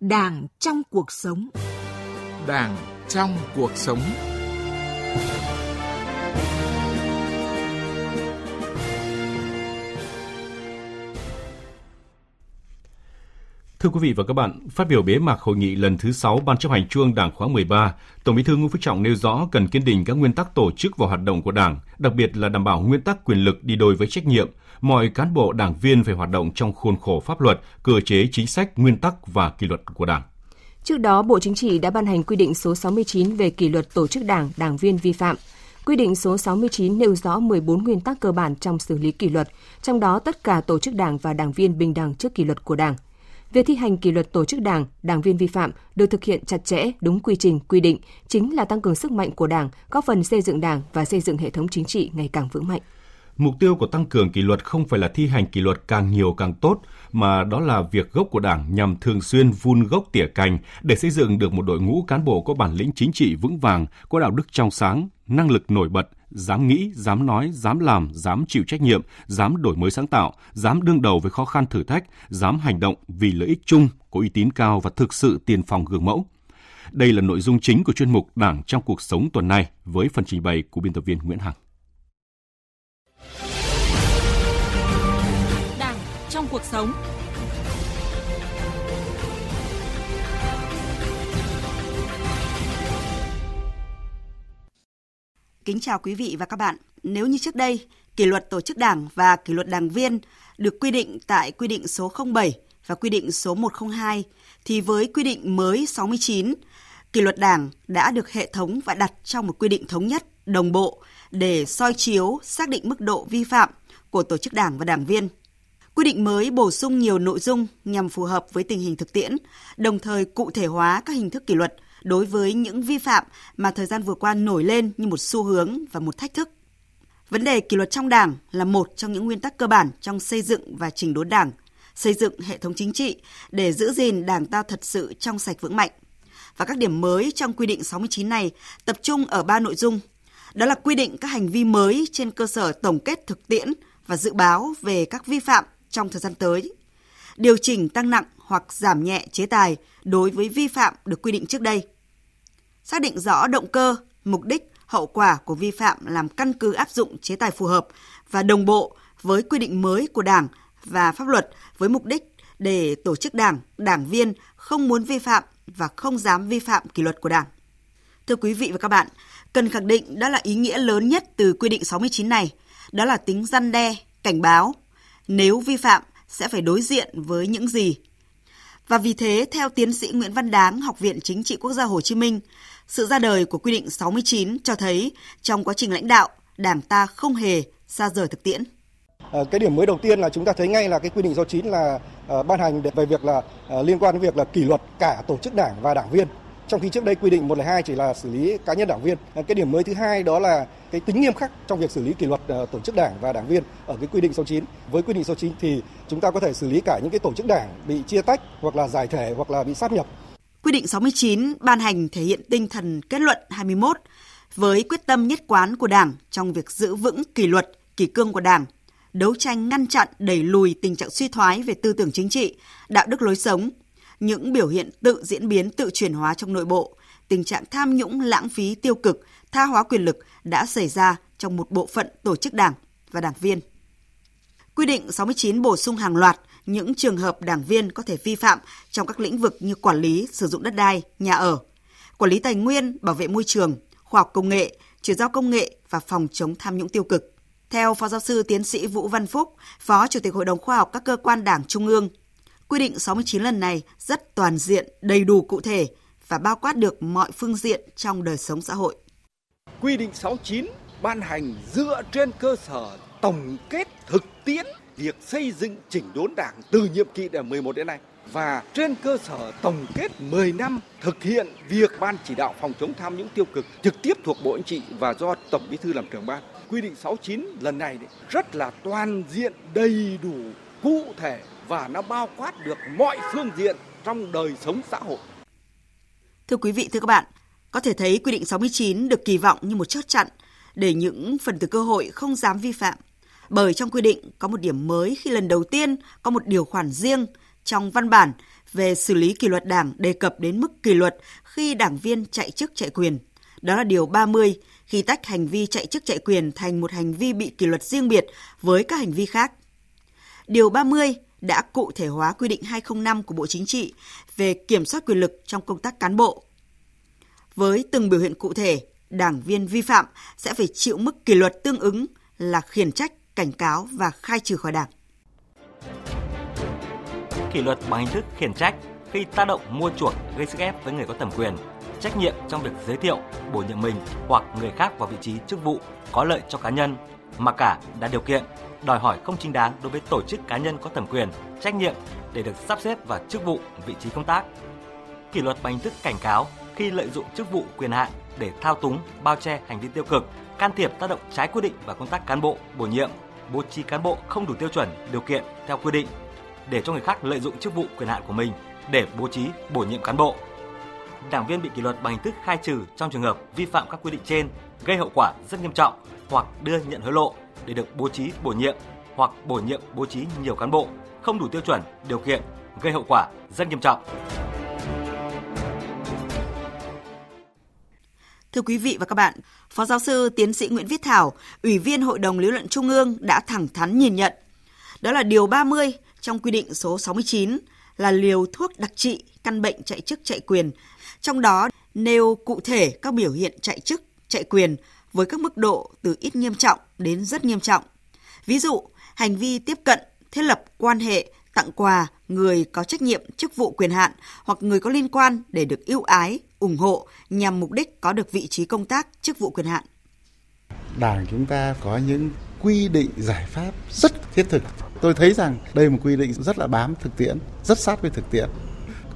Đảng trong cuộc sống. Đảng trong cuộc sống. Thưa quý vị và các bạn, phát biểu bế mạc hội nghị lần thứ 6 Ban chấp hành Trung Đảng khóa 13, Tổng Bí thư Nguyễn Phú Trọng nêu rõ cần kiên định các nguyên tắc tổ chức và hoạt động của Đảng, đặc biệt là đảm bảo nguyên tắc quyền lực đi đôi với trách nhiệm. Mọi cán bộ đảng viên phải hoạt động trong khuôn khổ pháp luật, cơ chế chính sách, nguyên tắc và kỷ luật của Đảng. Trước đó, Bộ Chính trị đã ban hành quy định số 69 về kỷ luật tổ chức đảng, đảng viên vi phạm. Quy định số 69 nêu rõ 14 nguyên tắc cơ bản trong xử lý kỷ luật, trong đó tất cả tổ chức đảng và đảng viên bình đẳng trước kỷ luật của đảng. Việc thi hành kỷ luật tổ chức đảng, đảng viên vi phạm được thực hiện chặt chẽ, đúng quy trình, quy định, chính là tăng cường sức mạnh của đảng, góp phần xây dựng đảng và xây dựng hệ thống chính trị ngày càng vững mạnh. Mục tiêu của tăng cường kỷ luật không phải là thi hành kỷ luật càng nhiều càng tốt, mà đó là việc gốc của Đảng nhằm thường xuyên vun gốc tỉa cành để xây dựng được một đội ngũ cán bộ có bản lĩnh chính trị vững vàng, có đạo đức trong sáng, năng lực nổi bật, dám nghĩ, dám nói, dám làm, dám chịu trách nhiệm, dám đổi mới sáng tạo, dám đương đầu với khó khăn thử thách, dám hành động vì lợi ích chung, có uy tín cao và thực sự tiền phòng gương mẫu. Đây là nội dung chính của chuyên mục Đảng trong cuộc sống tuần này với phần trình bày của biên tập viên Nguyễn Hằng. Cuộc sống. Kính chào quý vị và các bạn. Nếu như trước đây, kỷ luật tổ chức đảng và kỷ luật đảng viên được quy định tại quy định số 07 và quy định số 102, thì với quy định mới 69, kỷ luật đảng đã được hệ thống và đặt trong một quy định thống nhất, đồng bộ để soi chiếu, xác định mức độ vi phạm của tổ chức đảng và đảng viên. Quy định mới bổ sung nhiều nội dung nhằm phù hợp với tình hình thực tiễn, đồng thời cụ thể hóa các hình thức kỷ luật đối với những vi phạm mà thời gian vừa qua nổi lên như một xu hướng và một thách thức. Vấn đề kỷ luật trong Đảng là một trong những nguyên tắc cơ bản trong xây dựng và chỉnh đốn Đảng, xây dựng hệ thống chính trị để giữ gìn Đảng ta thật sự trong sạch vững mạnh. Và các điểm mới trong quy định 69 này tập trung ở ba nội dung. Đó là quy định các hành vi mới trên cơ sở tổng kết thực tiễn và dự báo về các vi phạm trong thời gian tới. Điều chỉnh tăng nặng hoặc giảm nhẹ chế tài đối với vi phạm được quy định trước đây. Xác định rõ động cơ, mục đích, hậu quả của vi phạm làm căn cứ áp dụng chế tài phù hợp và đồng bộ với quy định mới của Đảng và pháp luật với mục đích để tổ chức Đảng, đảng viên không muốn vi phạm và không dám vi phạm kỷ luật của Đảng. Thưa quý vị và các bạn, cần khẳng định đó là ý nghĩa lớn nhất từ quy định 69 này, đó là tính răn đe, cảnh báo. Nếu vi phạm sẽ phải đối diện với những gì và vì thế, theo tiến sĩ Nguyễn Văn Đáng, Học viện Chính trị Quốc gia Hồ Chí Minh, sự ra đời của quy định 69 cho thấy trong quá trình lãnh đạo, Đảng ta không hề xa rời thực tiễn. Ờ, cái điểm mới đầu tiên là chúng ta thấy ngay là cái quy định 69 là ờ, ban hành về việc là ờ, liên quan đến việc là kỷ luật cả tổ chức đảng và đảng viên trong khi trước đây quy định 102 chỉ là xử lý cá nhân đảng viên. Cái điểm mới thứ hai đó là cái tính nghiêm khắc trong việc xử lý kỷ luật ờ, tổ chức đảng và đảng viên ở cái quy định số 9. Với quy định số 9 thì chúng ta có thể xử lý cả những cái tổ chức đảng bị chia tách hoặc là giải thể hoặc là bị sát nhập. Quy định 69 ban hành thể hiện tinh thần kết luận 21 với quyết tâm nhất quán của Đảng trong việc giữ vững kỷ luật, kỷ cương của Đảng, đấu tranh ngăn chặn đẩy lùi tình trạng suy thoái về tư tưởng chính trị, đạo đức lối sống, những biểu hiện tự diễn biến tự chuyển hóa trong nội bộ, tình trạng tham nhũng lãng phí tiêu cực, tha hóa quyền lực đã xảy ra trong một bộ phận tổ chức đảng và đảng viên. Quy định 69 bổ sung hàng loạt những trường hợp đảng viên có thể vi phạm trong các lĩnh vực như quản lý, sử dụng đất đai, nhà ở, quản lý tài nguyên, bảo vệ môi trường, khoa học công nghệ, chuyển giao công nghệ và phòng chống tham nhũng tiêu cực. Theo Phó Giáo sư Tiến sĩ Vũ Văn Phúc, Phó Chủ tịch Hội đồng Khoa học các cơ quan Đảng Trung ương, Quy định 69 lần này rất toàn diện, đầy đủ cụ thể và bao quát được mọi phương diện trong đời sống xã hội. Quy định 69 ban hành dựa trên cơ sở tổng kết thực tiễn việc xây dựng chỉnh đốn đảng từ nhiệm kỳ đại 11 đến nay và trên cơ sở tổng kết 10 năm thực hiện việc ban chỉ đạo phòng chống tham nhũng tiêu cực trực tiếp thuộc Bộ Chính trị và do Tổng Bí thư làm trưởng ban. Quy định 69 lần này rất là toàn diện, đầy đủ, cụ thể và nó bao quát được mọi phương diện trong đời sống xã hội. Thưa quý vị, thưa các bạn, có thể thấy quy định 69 được kỳ vọng như một chốt chặn để những phần tử cơ hội không dám vi phạm. Bởi trong quy định có một điểm mới khi lần đầu tiên có một điều khoản riêng trong văn bản về xử lý kỷ luật đảng đề cập đến mức kỷ luật khi đảng viên chạy chức chạy quyền. Đó là điều 30 khi tách hành vi chạy chức chạy quyền thành một hành vi bị kỷ luật riêng biệt với các hành vi khác. Điều 30 đã cụ thể hóa quy định 205 của Bộ Chính trị về kiểm soát quyền lực trong công tác cán bộ. Với từng biểu hiện cụ thể, đảng viên vi phạm sẽ phải chịu mức kỷ luật tương ứng là khiển trách, cảnh cáo và khai trừ khỏi đảng. Kỷ luật bằng hình thức khiển trách khi tác động mua chuộc gây sức ép với người có thẩm quyền, trách nhiệm trong việc giới thiệu, bổ nhiệm mình hoặc người khác vào vị trí chức vụ có lợi cho cá nhân mà cả đã điều kiện đòi hỏi không chính đáng đối với tổ chức cá nhân có thẩm quyền, trách nhiệm để được sắp xếp vào chức vụ, vị trí công tác. Kỷ luật bằng hình thức cảnh cáo khi lợi dụng chức vụ quyền hạn để thao túng, bao che hành vi tiêu cực, can thiệp tác động trái quy định vào công tác cán bộ, bổ nhiệm, bố trí cán bộ không đủ tiêu chuẩn, điều kiện theo quy định để cho người khác lợi dụng chức vụ quyền hạn của mình để bố trí, bổ nhiệm cán bộ. Đảng viên bị kỷ luật bằng hình thức khai trừ trong trường hợp vi phạm các quy định trên gây hậu quả rất nghiêm trọng hoặc đưa nhận hối lộ để được bố trí bổ nhiệm hoặc bổ nhiệm bố trí nhiều cán bộ không đủ tiêu chuẩn, điều kiện gây hậu quả rất nghiêm trọng. Thưa quý vị và các bạn, Phó giáo sư tiến sĩ Nguyễn Viết Thảo, Ủy viên Hội đồng Lý luận Trung ương đã thẳng thắn nhìn nhận. Đó là điều 30 trong quy định số 69 là liều thuốc đặc trị căn bệnh chạy chức chạy quyền. Trong đó nêu cụ thể các biểu hiện chạy chức, chạy quyền với các mức độ từ ít nghiêm trọng đến rất nghiêm trọng. Ví dụ, hành vi tiếp cận, thiết lập quan hệ, tặng quà người có trách nhiệm chức vụ quyền hạn hoặc người có liên quan để được ưu ái, ủng hộ nhằm mục đích có được vị trí công tác, chức vụ quyền hạn. Đảng chúng ta có những quy định giải pháp rất thiết thực. Tôi thấy rằng đây là một quy định rất là bám thực tiễn, rất sát với thực tiễn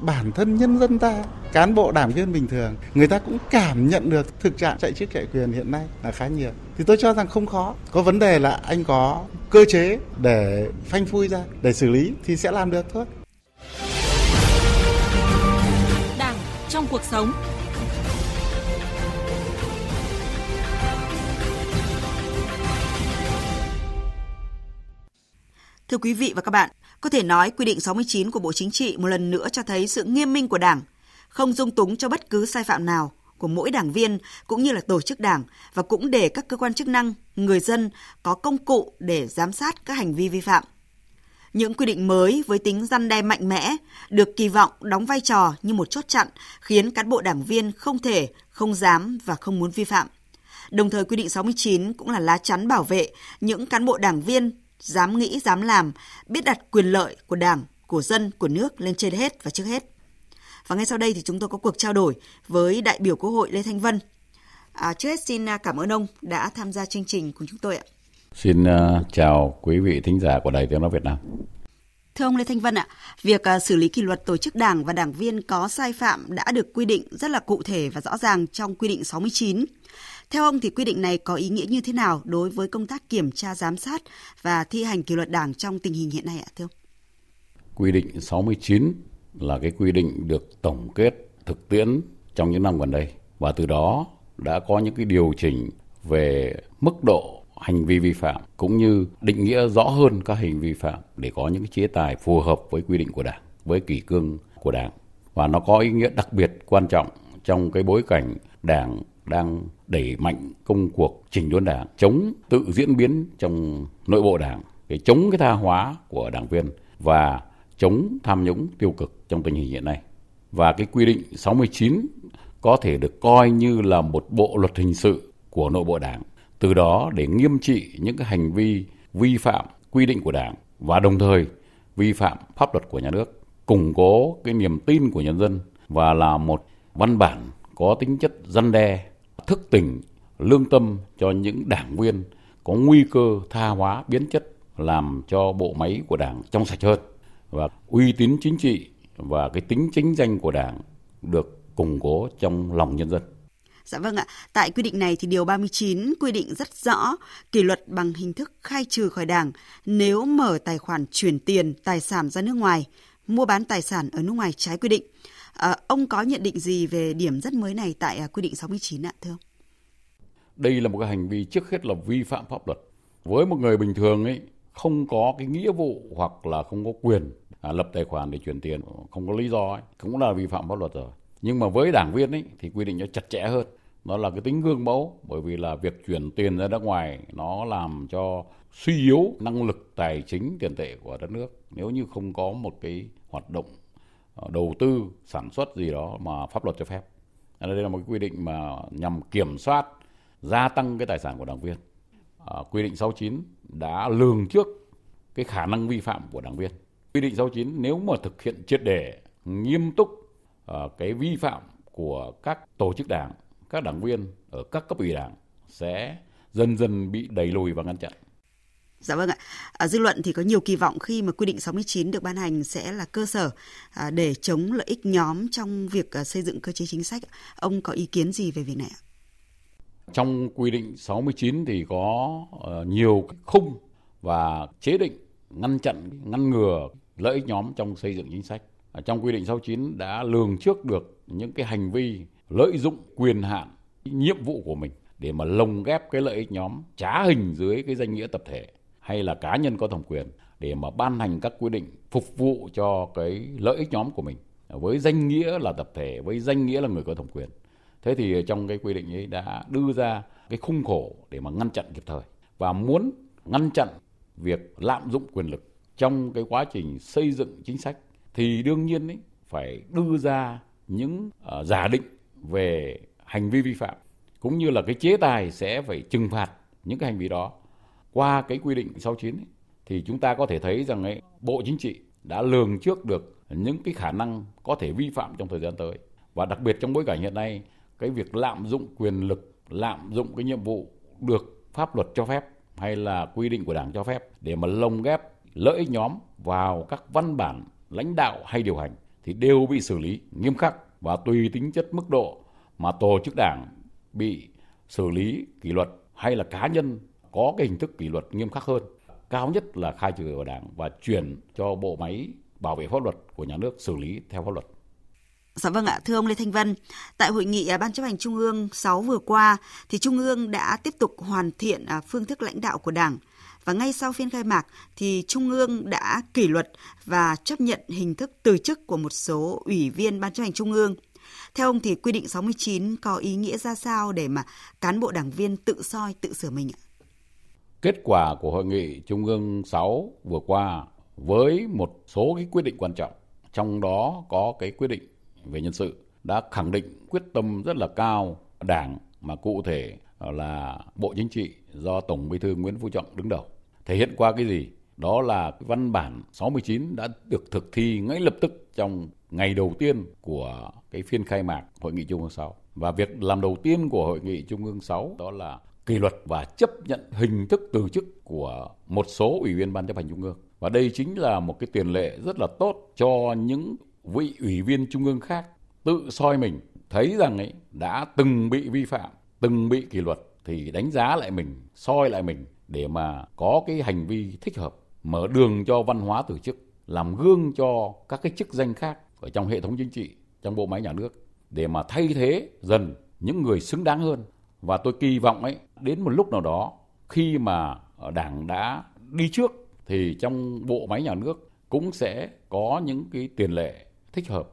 bản thân nhân dân ta cán bộ đảng viên bình thường người ta cũng cảm nhận được thực trạng chạy chức chạy quyền hiện nay là khá nhiều. Thì tôi cho rằng không khó. Có vấn đề là anh có cơ chế để phanh phui ra để xử lý thì sẽ làm được thôi. Đảng trong cuộc sống. Thưa quý vị và các bạn, có thể nói quy định 69 của Bộ Chính trị một lần nữa cho thấy sự nghiêm minh của Đảng, không dung túng cho bất cứ sai phạm nào của mỗi đảng viên cũng như là tổ chức đảng và cũng để các cơ quan chức năng, người dân có công cụ để giám sát các hành vi vi phạm. Những quy định mới với tính răn đe mạnh mẽ được kỳ vọng đóng vai trò như một chốt chặn khiến cán bộ đảng viên không thể, không dám và không muốn vi phạm. Đồng thời quy định 69 cũng là lá chắn bảo vệ những cán bộ đảng viên dám nghĩ, dám làm, biết đặt quyền lợi của Đảng, của dân, của nước lên trên hết và trước hết. Và ngay sau đây thì chúng tôi có cuộc trao đổi với đại biểu Quốc hội Lê Thanh Vân. À, trước hết xin à, cảm ơn ông đã tham gia chương trình cùng chúng tôi ạ. Xin uh, chào quý vị thính giả của Đài Tiếng Nói Việt Nam. Thưa ông Lê Thanh Vân ạ, việc uh, xử lý kỷ luật tổ chức đảng và đảng viên có sai phạm đã được quy định rất là cụ thể và rõ ràng trong quy định 69. Theo ông thì quy định này có ý nghĩa như thế nào đối với công tác kiểm tra giám sát và thi hành kỷ luật đảng trong tình hình hiện nay ạ thưa ông? Quy định 69 là cái quy định được tổng kết thực tiễn trong những năm gần đây và từ đó đã có những cái điều chỉnh về mức độ hành vi vi phạm cũng như định nghĩa rõ hơn các hành vi vi phạm để có những cái chế tài phù hợp với quy định của Đảng, với kỷ cương của Đảng và nó có ý nghĩa đặc biệt quan trọng trong cái bối cảnh Đảng đang đẩy mạnh công cuộc chỉnh đốn đảng, chống tự diễn biến trong nội bộ đảng, để chống cái tha hóa của đảng viên và chống tham nhũng tiêu cực trong tình hình hiện nay. Và cái quy định 69 có thể được coi như là một bộ luật hình sự của nội bộ đảng, từ đó để nghiêm trị những cái hành vi vi phạm quy định của đảng và đồng thời vi phạm pháp luật của nhà nước, củng cố cái niềm tin của nhân dân và là một văn bản có tính chất răn đe thức tỉnh lương tâm cho những đảng viên có nguy cơ tha hóa biến chất làm cho bộ máy của đảng trong sạch hơn và uy tín chính trị và cái tính chính danh của đảng được củng cố trong lòng nhân dân. Dạ vâng ạ, tại quy định này thì điều 39 quy định rất rõ kỷ luật bằng hình thức khai trừ khỏi đảng nếu mở tài khoản chuyển tiền, tài sản ra nước ngoài, mua bán tài sản ở nước ngoài trái quy định. À, ông có nhận định gì về điểm rất mới này tại à, quy định 69 ạ thưa ông? Đây là một cái hành vi trước hết là vi phạm pháp luật. Với một người bình thường ấy không có cái nghĩa vụ hoặc là không có quyền à, lập tài khoản để chuyển tiền không có lý do ấy, cũng là vi phạm pháp luật rồi nhưng mà với đảng viên ấy thì quy định nó chặt chẽ hơn nó là cái tính gương mẫu bởi vì là việc chuyển tiền ra nước ngoài nó làm cho suy yếu năng lực tài chính tiền tệ của đất nước nếu như không có một cái hoạt động Ờ, đầu tư sản xuất gì đó mà pháp luật cho phép. Đây là một cái quy định mà nhằm kiểm soát gia tăng cái tài sản của đảng viên. À, quy định 69 đã lường trước cái khả năng vi phạm của đảng viên. Quy định 69 nếu mà thực hiện triệt để nghiêm túc ờ, cái vi phạm của các tổ chức đảng các đảng viên ở các cấp ủy đảng sẽ dần dần bị đẩy lùi và ngăn chặn. Dạ vâng ạ. À, dư luận thì có nhiều kỳ vọng khi mà quy định 69 được ban hành sẽ là cơ sở à, để chống lợi ích nhóm trong việc à, xây dựng cơ chế chính sách. Ông có ý kiến gì về việc này ạ? Trong quy định 69 thì có uh, nhiều khung và chế định ngăn chặn, ngăn ngừa lợi ích nhóm trong xây dựng chính sách. À, trong quy định 69 đã lường trước được những cái hành vi lợi dụng quyền hạn nhiệm vụ của mình để mà lồng ghép cái lợi ích nhóm trá hình dưới cái danh nghĩa tập thể hay là cá nhân có thẩm quyền để mà ban hành các quy định phục vụ cho cái lợi ích nhóm của mình. Với danh nghĩa là tập thể với danh nghĩa là người có thẩm quyền. Thế thì trong cái quy định ấy đã đưa ra cái khung khổ để mà ngăn chặn kịp thời và muốn ngăn chặn việc lạm dụng quyền lực trong cái quá trình xây dựng chính sách thì đương nhiên ấy phải đưa ra những uh, giả định về hành vi vi phạm cũng như là cái chế tài sẽ phải trừng phạt những cái hành vi đó qua cái quy định 69 ấy, thì chúng ta có thể thấy rằng ấy, Bộ Chính trị đã lường trước được những cái khả năng có thể vi phạm trong thời gian tới. Và đặc biệt trong bối cảnh hiện nay cái việc lạm dụng quyền lực lạm dụng cái nhiệm vụ được pháp luật cho phép hay là quy định của đảng cho phép để mà lồng ghép lợi ích nhóm vào các văn bản lãnh đạo hay điều hành thì đều bị xử lý nghiêm khắc và tùy tính chất mức độ mà tổ chức đảng bị xử lý kỷ luật hay là cá nhân có cái hình thức kỷ luật nghiêm khắc hơn cao nhất là khai trừ vào đảng và chuyển cho bộ máy bảo vệ pháp luật của nhà nước xử lý theo pháp luật. Dạ vâng ạ, thưa ông Lê Thanh Vân, tại hội nghị à, Ban chấp hành Trung ương 6 vừa qua thì Trung ương đã tiếp tục hoàn thiện à, phương thức lãnh đạo của Đảng và ngay sau phiên khai mạc thì Trung ương đã kỷ luật và chấp nhận hình thức từ chức của một số ủy viên Ban chấp hành Trung ương. Theo ông thì quy định 69 có ý nghĩa ra sao để mà cán bộ đảng viên tự soi, tự sửa mình ạ? Kết quả của hội nghị Trung ương 6 vừa qua với một số cái quyết định quan trọng, trong đó có cái quyết định về nhân sự đã khẳng định quyết tâm rất là cao Đảng mà cụ thể là Bộ Chính trị do Tổng Bí thư Nguyễn Phú Trọng đứng đầu. Thể hiện qua cái gì? Đó là cái văn bản 69 đã được thực thi ngay lập tức trong ngày đầu tiên của cái phiên khai mạc Hội nghị Trung ương 6. Và việc làm đầu tiên của Hội nghị Trung ương 6 đó là kỷ luật và chấp nhận hình thức từ chức của một số ủy viên Ban chấp hành Trung ương. Và đây chính là một cái tiền lệ rất là tốt cho những vị ủy viên Trung ương khác tự soi mình thấy rằng ấy đã từng bị vi phạm, từng bị kỷ luật thì đánh giá lại mình, soi lại mình để mà có cái hành vi thích hợp, mở đường cho văn hóa từ chức, làm gương cho các cái chức danh khác ở trong hệ thống chính trị, trong bộ máy nhà nước để mà thay thế dần những người xứng đáng hơn. Và tôi kỳ vọng ấy, đến một lúc nào đó, khi mà Đảng đã đi trước, thì trong bộ máy nhà nước cũng sẽ có những cái tiền lệ thích hợp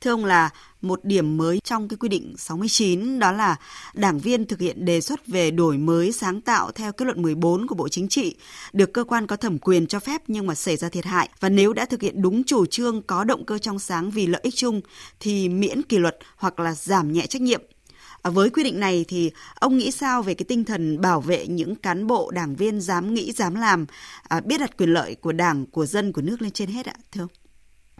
Thưa ông là một điểm mới trong cái quy định 69 đó là đảng viên thực hiện đề xuất về đổi mới sáng tạo theo kết luận 14 của Bộ Chính trị, được cơ quan có thẩm quyền cho phép nhưng mà xảy ra thiệt hại và nếu đã thực hiện đúng chủ trương, có động cơ trong sáng vì lợi ích chung, thì miễn kỷ luật hoặc là giảm nhẹ trách nhiệm. À, với quy định này thì ông nghĩ sao về cái tinh thần bảo vệ những cán bộ đảng viên dám nghĩ dám làm à, biết đặt quyền lợi của đảng của dân của nước lên trên hết ạ thưa ông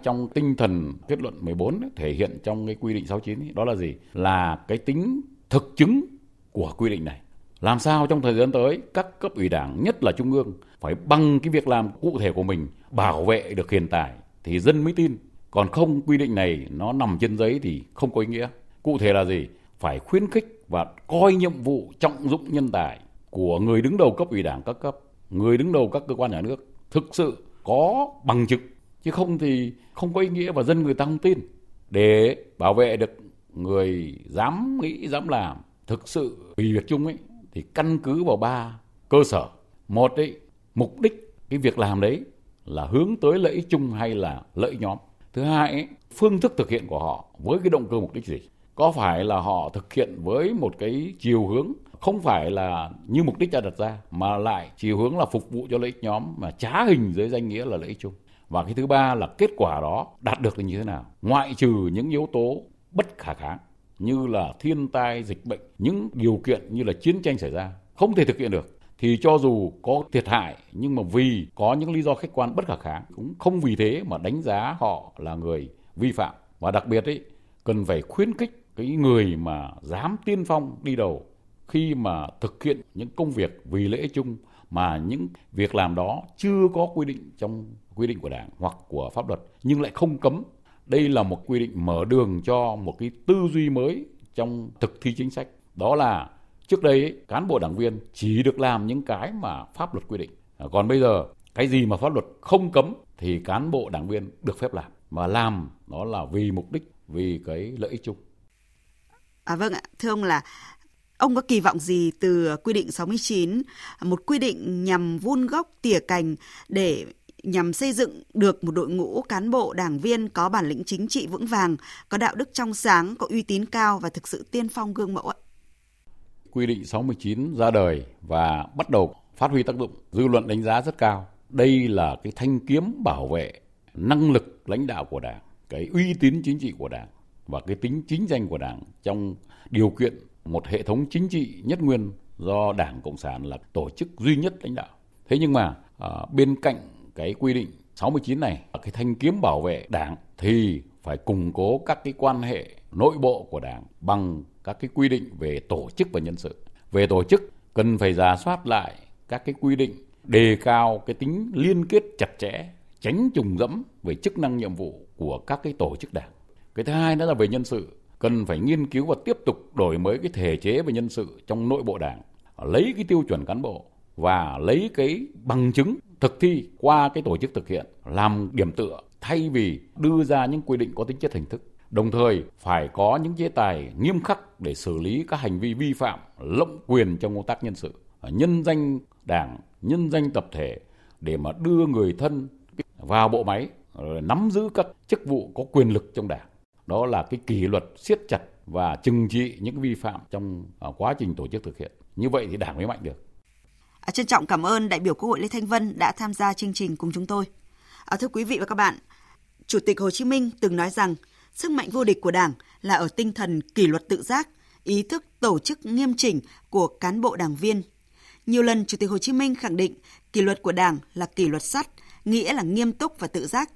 trong tinh thần kết luận 14 ấy, thể hiện trong cái quy định 69 ấy, đó là gì? Là cái tính thực chứng của quy định này. Làm sao trong thời gian tới các cấp ủy đảng nhất là trung ương phải bằng cái việc làm cụ thể của mình bảo vệ được hiện tại thì dân mới tin. Còn không quy định này nó nằm trên giấy thì không có ý nghĩa. Cụ thể là gì? Phải khuyến khích và coi nhiệm vụ trọng dụng nhân tài của người đứng đầu cấp ủy đảng các cấp, người đứng đầu các cơ quan nhà nước thực sự có bằng chứng chứ không thì không có ý nghĩa và dân người ta không tin để bảo vệ được người dám nghĩ dám làm thực sự vì việc chung ấy thì căn cứ vào ba cơ sở một ấy mục đích cái việc làm đấy là hướng tới lợi ích chung hay là lợi ích nhóm. Thứ hai, ấy, phương thức thực hiện của họ với cái động cơ mục đích gì? Có phải là họ thực hiện với một cái chiều hướng không phải là như mục đích đã đặt ra mà lại chiều hướng là phục vụ cho lợi ích nhóm mà trá hình dưới danh nghĩa là lợi ích chung. Và cái thứ ba là kết quả đó đạt được là như thế nào? Ngoại trừ những yếu tố bất khả kháng như là thiên tai, dịch bệnh, những điều kiện như là chiến tranh xảy ra không thể thực hiện được thì cho dù có thiệt hại nhưng mà vì có những lý do khách quan bất khả kháng cũng không vì thế mà đánh giá họ là người vi phạm và đặc biệt ấy cần phải khuyến khích cái người mà dám tiên phong đi đầu khi mà thực hiện những công việc vì lợi ích chung mà những việc làm đó chưa có quy định trong quy định của đảng hoặc của pháp luật nhưng lại không cấm. Đây là một quy định mở đường cho một cái tư duy mới trong thực thi chính sách. Đó là trước đây ấy, cán bộ đảng viên chỉ được làm những cái mà pháp luật quy định. Còn bây giờ cái gì mà pháp luật không cấm thì cán bộ đảng viên được phép làm. Mà làm nó là vì mục đích vì cái lợi ích chung. À vâng ạ, thưa ông là ông có kỳ vọng gì từ quy định 69, một quy định nhằm vun gốc tỉa cành để nhằm xây dựng được một đội ngũ cán bộ đảng viên có bản lĩnh chính trị vững vàng, có đạo đức trong sáng, có uy tín cao và thực sự tiên phong gương mẫu ạ? Quy định 69 ra đời và bắt đầu phát huy tác dụng, dư luận đánh giá rất cao. Đây là cái thanh kiếm bảo vệ năng lực lãnh đạo của Đảng, cái uy tín chính trị của Đảng và cái tính chính danh của Đảng trong điều kiện một hệ thống chính trị nhất nguyên do Đảng Cộng sản là tổ chức duy nhất lãnh đạo. Thế nhưng mà à, bên cạnh cái quy định 69 này, cái thanh kiếm bảo vệ Đảng thì phải củng cố các cái quan hệ nội bộ của Đảng bằng các cái quy định về tổ chức và nhân sự. Về tổ chức cần phải giả soát lại các cái quy định đề cao cái tính liên kết chặt chẽ, tránh trùng dẫm về chức năng nhiệm vụ của các cái tổ chức đảng. Cái thứ hai đó là về nhân sự, cần phải nghiên cứu và tiếp tục đổi mới cái thể chế về nhân sự trong nội bộ đảng, lấy cái tiêu chuẩn cán bộ và lấy cái bằng chứng thực thi qua cái tổ chức thực hiện làm điểm tựa thay vì đưa ra những quy định có tính chất hình thức. Đồng thời phải có những chế tài nghiêm khắc để xử lý các hành vi vi phạm lộng quyền trong công tác nhân sự, nhân danh đảng, nhân danh tập thể để mà đưa người thân vào bộ máy nắm giữ các chức vụ có quyền lực trong đảng đó là cái kỷ luật siết chặt và trừng trị những vi phạm trong à, quá trình tổ chức thực hiện. Như vậy thì đảng mới mạnh được. À, trân trọng cảm ơn đại biểu quốc hội lê thanh vân đã tham gia chương trình cùng chúng tôi. À, thưa quý vị và các bạn chủ tịch hồ chí minh từng nói rằng sức mạnh vô địch của đảng là ở tinh thần kỷ luật tự giác ý thức tổ chức nghiêm chỉnh của cán bộ đảng viên. Nhiều lần chủ tịch hồ chí minh khẳng định kỷ luật của đảng là kỷ luật sắt nghĩa là nghiêm túc và tự giác.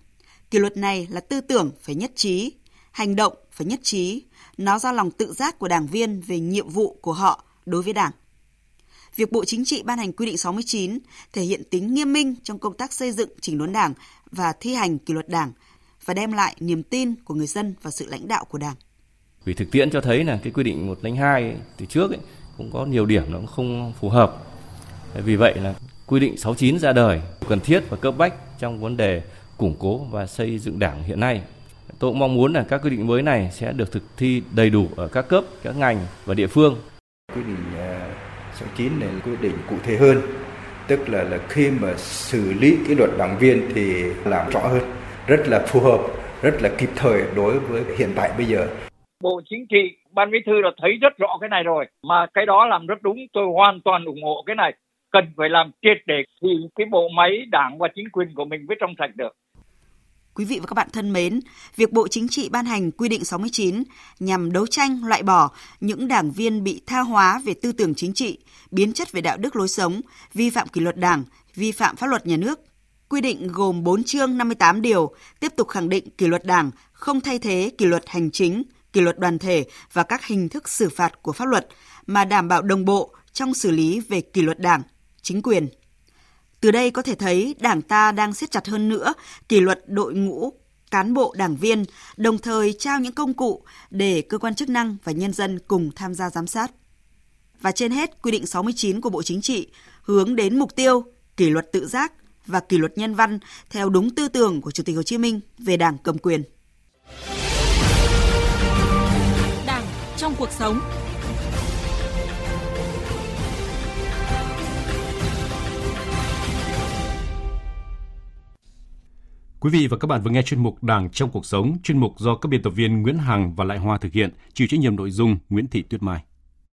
Kỷ luật này là tư tưởng phải nhất trí hành động phải nhất trí, nó ra lòng tự giác của đảng viên về nhiệm vụ của họ đối với Đảng. Việc Bộ Chính trị ban hành quy định 69 thể hiện tính nghiêm minh trong công tác xây dựng chỉnh đốn Đảng và thi hành kỷ luật Đảng và đem lại niềm tin của người dân và sự lãnh đạo của Đảng. Vì thực tiễn cho thấy là cái quy định 102 từ trước ấy, cũng có nhiều điểm nó không phù hợp. Vì vậy là quy định 69 ra đời cần thiết và cấp bách trong vấn đề củng cố và xây dựng Đảng hiện nay. Tôi cũng mong muốn là các quy định mới này sẽ được thực thi đầy đủ ở các cấp, các ngành và địa phương. Quy định 69 à, này là quy định cụ thể hơn, tức là là khi mà xử lý kỷ luật đảng viên thì làm rõ hơn, rất là phù hợp, rất là kịp thời đối với hiện tại bây giờ. Bộ Chính trị, Ban Bí thư đã thấy rất rõ cái này rồi, mà cái đó làm rất đúng, tôi hoàn toàn ủng hộ cái này. Cần phải làm triệt để thì cái bộ máy đảng và chính quyền của mình mới trong sạch được. Quý vị và các bạn thân mến, việc Bộ Chính trị ban hành quy định 69 nhằm đấu tranh loại bỏ những đảng viên bị tha hóa về tư tưởng chính trị, biến chất về đạo đức lối sống, vi phạm kỷ luật đảng, vi phạm pháp luật nhà nước. Quy định gồm 4 chương 58 điều, tiếp tục khẳng định kỷ luật đảng không thay thế kỷ luật hành chính, kỷ luật đoàn thể và các hình thức xử phạt của pháp luật, mà đảm bảo đồng bộ trong xử lý về kỷ luật đảng, chính quyền, từ đây có thể thấy Đảng ta đang siết chặt hơn nữa kỷ luật đội ngũ cán bộ đảng viên, đồng thời trao những công cụ để cơ quan chức năng và nhân dân cùng tham gia giám sát. Và trên hết, quy định 69 của Bộ Chính trị hướng đến mục tiêu kỷ luật tự giác và kỷ luật nhân văn theo đúng tư tưởng của Chủ tịch Hồ Chí Minh về Đảng cầm quyền. Đảng trong cuộc sống Quý vị và các bạn vừa nghe chuyên mục Đảng trong cuộc sống, chuyên mục do các biên tập viên Nguyễn Hằng và Lại Hoa thực hiện, chịu trách nhiệm nội dung Nguyễn Thị Tuyết Mai.